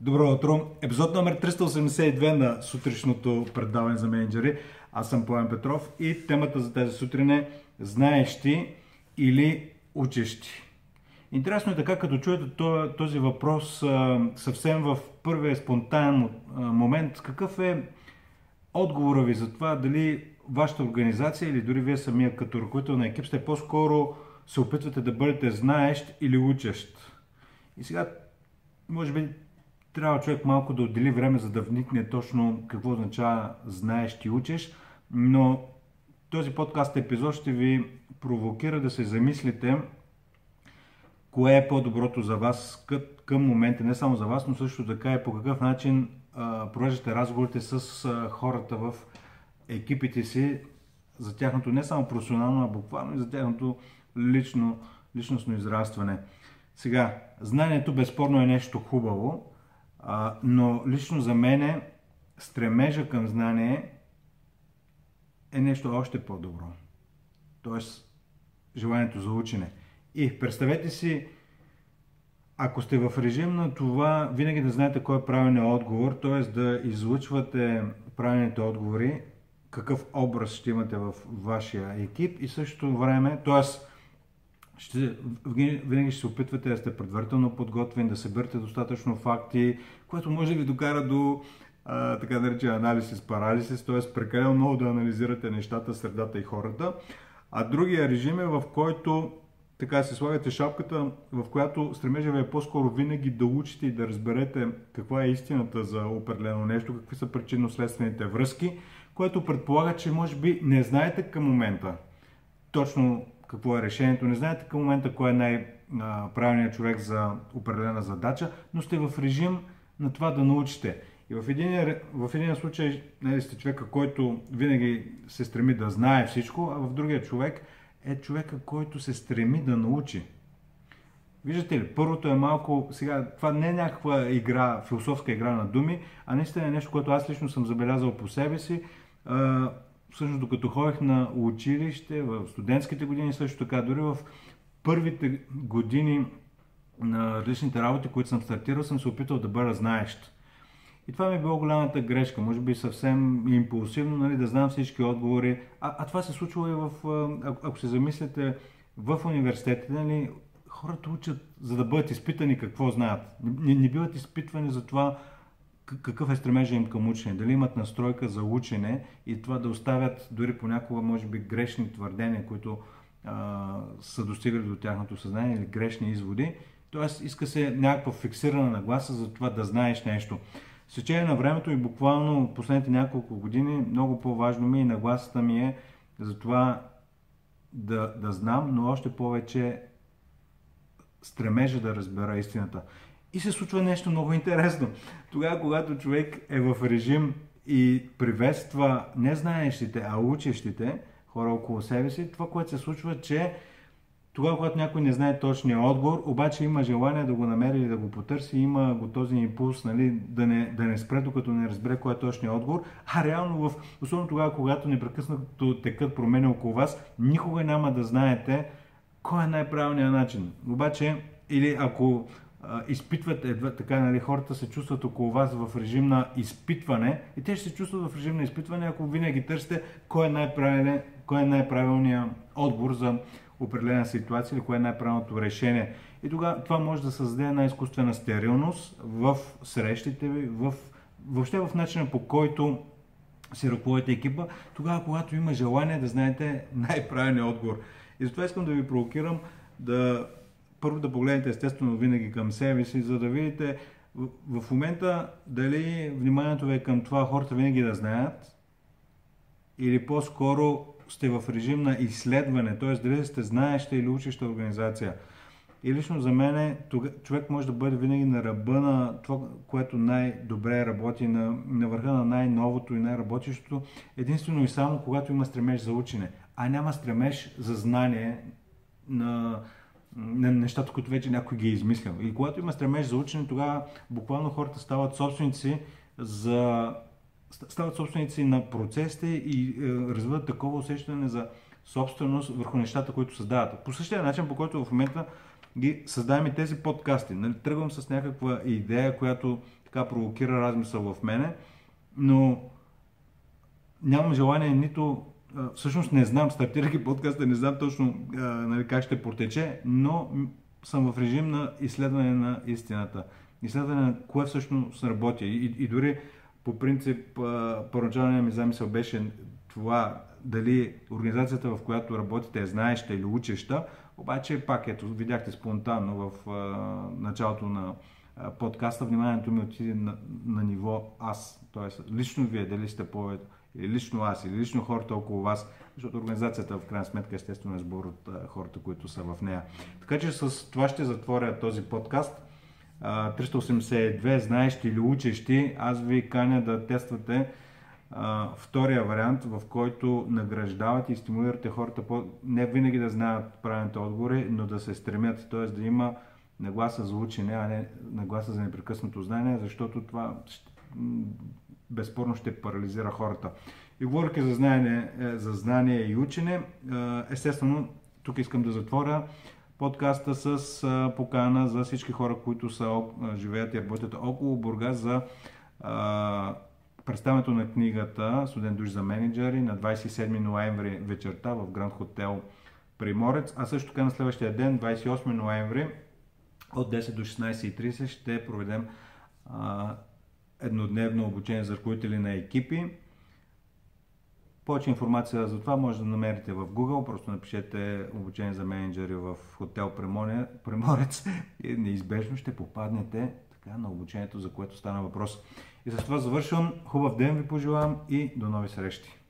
Добро утро! Епизод номер 382 на сутрешното предаване за менеджери. Аз съм Пламен Петров и темата за тази сутрин е знаещи или учещи. Интересно е така, като чуете този въпрос съвсем в първия спонтанен момент, какъв е отговора ви за това дали вашата организация или дори вие самия като ръководител на екип сте по-скоро се опитвате да бъдете знаещ или учещ. И сега, може би, трябва човек малко да отдели време, за да вникне точно какво означава знаеш и учиш, но този подкаст епизод ще ви провокира да се замислите кое е по-доброто за вас към момента, не само за вас, но също така и по какъв начин провеждате разговорите с хората в екипите си за тяхното не само професионално, а буквално и за тяхното лично, личностно израстване. Сега, знанието безспорно е нещо хубаво, а, но лично за мен стремежа към знание е нещо още по-добро. Тоест, желанието за учене. И представете си, ако сте в режим на това, винаги да знаете кой е правилният отговор, т.е. да излучвате правилните отговори, какъв образ ще имате в вашия екип и същото време, т.е ще, винаги ще се опитвате да сте предварително подготвени, да съберете достатъчно факти, което може да ви докара до а, така наречен анализ с парализис, т.е. прекалено много да анализирате нещата, средата и хората. А другия режим е в който така се слагате шапката, в която стремежа ви е по-скоро винаги да учите и да разберете каква е истината за определено нещо, какви са причинно-следствените връзки, което предполага, че може би не знаете към момента точно какво е решението. Не знаете към момента кой е най-правилният човек за определена задача, но сте в режим на това да научите. И в един, в един случай нали, сте човека, който винаги се стреми да знае всичко, а в другия човек е човека, който се стреми да научи. Виждате ли, първото е малко, сега, това не е някаква игра, философска игра на думи, а наистина е нещо, което аз лично съм забелязал по себе си всъщност докато ходех на училище, в студентските години, също така, дори в първите години на различните работи, които съм стартирал, съм се опитал да бъда знаещ. И това ми е било голямата грешка, може би съвсем импулсивно, нали, да знам всички отговори. А, а това се случва и в, ако, се замислите, в университетите, нали, хората учат за да бъдат изпитани какво знаят. Не, не биват изпитвани за това какъв е стремежа им към учене, дали имат настройка за учене и това да оставят дори понякога, може би, грешни твърдения, които а, са достигали до тяхното съзнание или грешни изводи. Тоест, иска се някаква фиксирана нагласа за това да знаеш нещо. С течение на времето и буквално последните няколко години много по-важно ми и нагласата ми е за това да, да знам, но още повече стремежа да разбера истината. И се случва нещо много интересно. Тогава, когато човек е в режим и приветства не знаещите, а учещите хора около себе си, това, което се случва, че тогава, когато някой не знае точния отговор, обаче има желание да го намери или да го потърси, има го този импулс нали, да, не, да не спре, докато не разбере кой е точния отговор. А реално, в, особено тогава, когато непрекъснато текат промени около вас, никога няма да знаете кой е най-правилният начин. Обаче, или ако изпитват, така нали, хората се чувстват около вас в режим на изпитване и те ще се чувстват в режим на изпитване, ако винаги търсите кой е, най-правилен, кой е най-правилният отговор за определена ситуация или кое е най-правилното решение. И тогава това може да създаде една изкуствена стерилност в срещите ви, в, въобще в начина по който си ръководите екипа, тогава когато има желание да знаете най-правилният отговор. И затова искам да ви провокирам да първо да погледнете естествено винаги към себе си, за да видите в, в момента дали вниманието ви е към това хората винаги да знаят или по-скоро сте в режим на изследване, т.е. дали сте знаеща или учеща организация. И лично за мен човек може да бъде винаги на ръба на това, което най-добре работи, на, на върха на най-новото и най-работещото, единствено и само когато има стремеж за учене, а няма стремеж за знание на, на нещата, които вече някой ги е измислил. И когато има стремеж за учене, тогава буквално хората стават собственици за стават собственици на процесите и е, развиват такова усещане за собственост върху нещата, които създават. По същия начин, по който в момента ги създавам и тези подкасти. Нали, тръгвам с някаква идея, която така провокира размисъл в мене, но нямам желание нито всъщност не знам, стартирайки подкаста, не знам точно нали, как ще протече, но съм в режим на изследване на истината. Изследване на кое всъщност работи. И, и дори по принцип първоначалният ми замисъл беше това дали организацията, в която работите е знаеща или учеща, обаче пак ето, видяхте спонтанно в а, началото на а, подкаста, вниманието ми отиде на, на ниво аз, т.е. лично вие, дали сте повече или лично аз, или лично хората около вас, защото организацията в крайна сметка естествено е сбор от а, хората, които са в нея. Така че с това ще затворя този подкаст. 382, знаещи или учещи, аз ви каня да тествате а, втория вариант, в който награждавате и стимулирате хората по... не винаги да знаят правилните отговори, но да се стремят, т.е. да има нагласа за учене, а не нагласа за непрекъснато знание, защото това безспорно ще парализира хората. И говоряки за знание, е, за знание и учене, е, естествено, тук искам да затворя подкаста с е, покана за всички хора, които са, живеят и работят около Бургас за представянето на книгата Студент душ за менеджери на 27 ноември вечерта в Гранд Хотел Приморец, а също така на следващия ден, 28 ноември от 10 до 16.30 ще проведем еднодневно обучение за ръководители на екипи. Повече информация за това може да намерите в Google, просто напишете обучение за менеджери в хотел Преморец и неизбежно ще попаднете така, на обучението, за което стана въпрос. И с това завършвам. Хубав ден ви пожелавам и до нови срещи!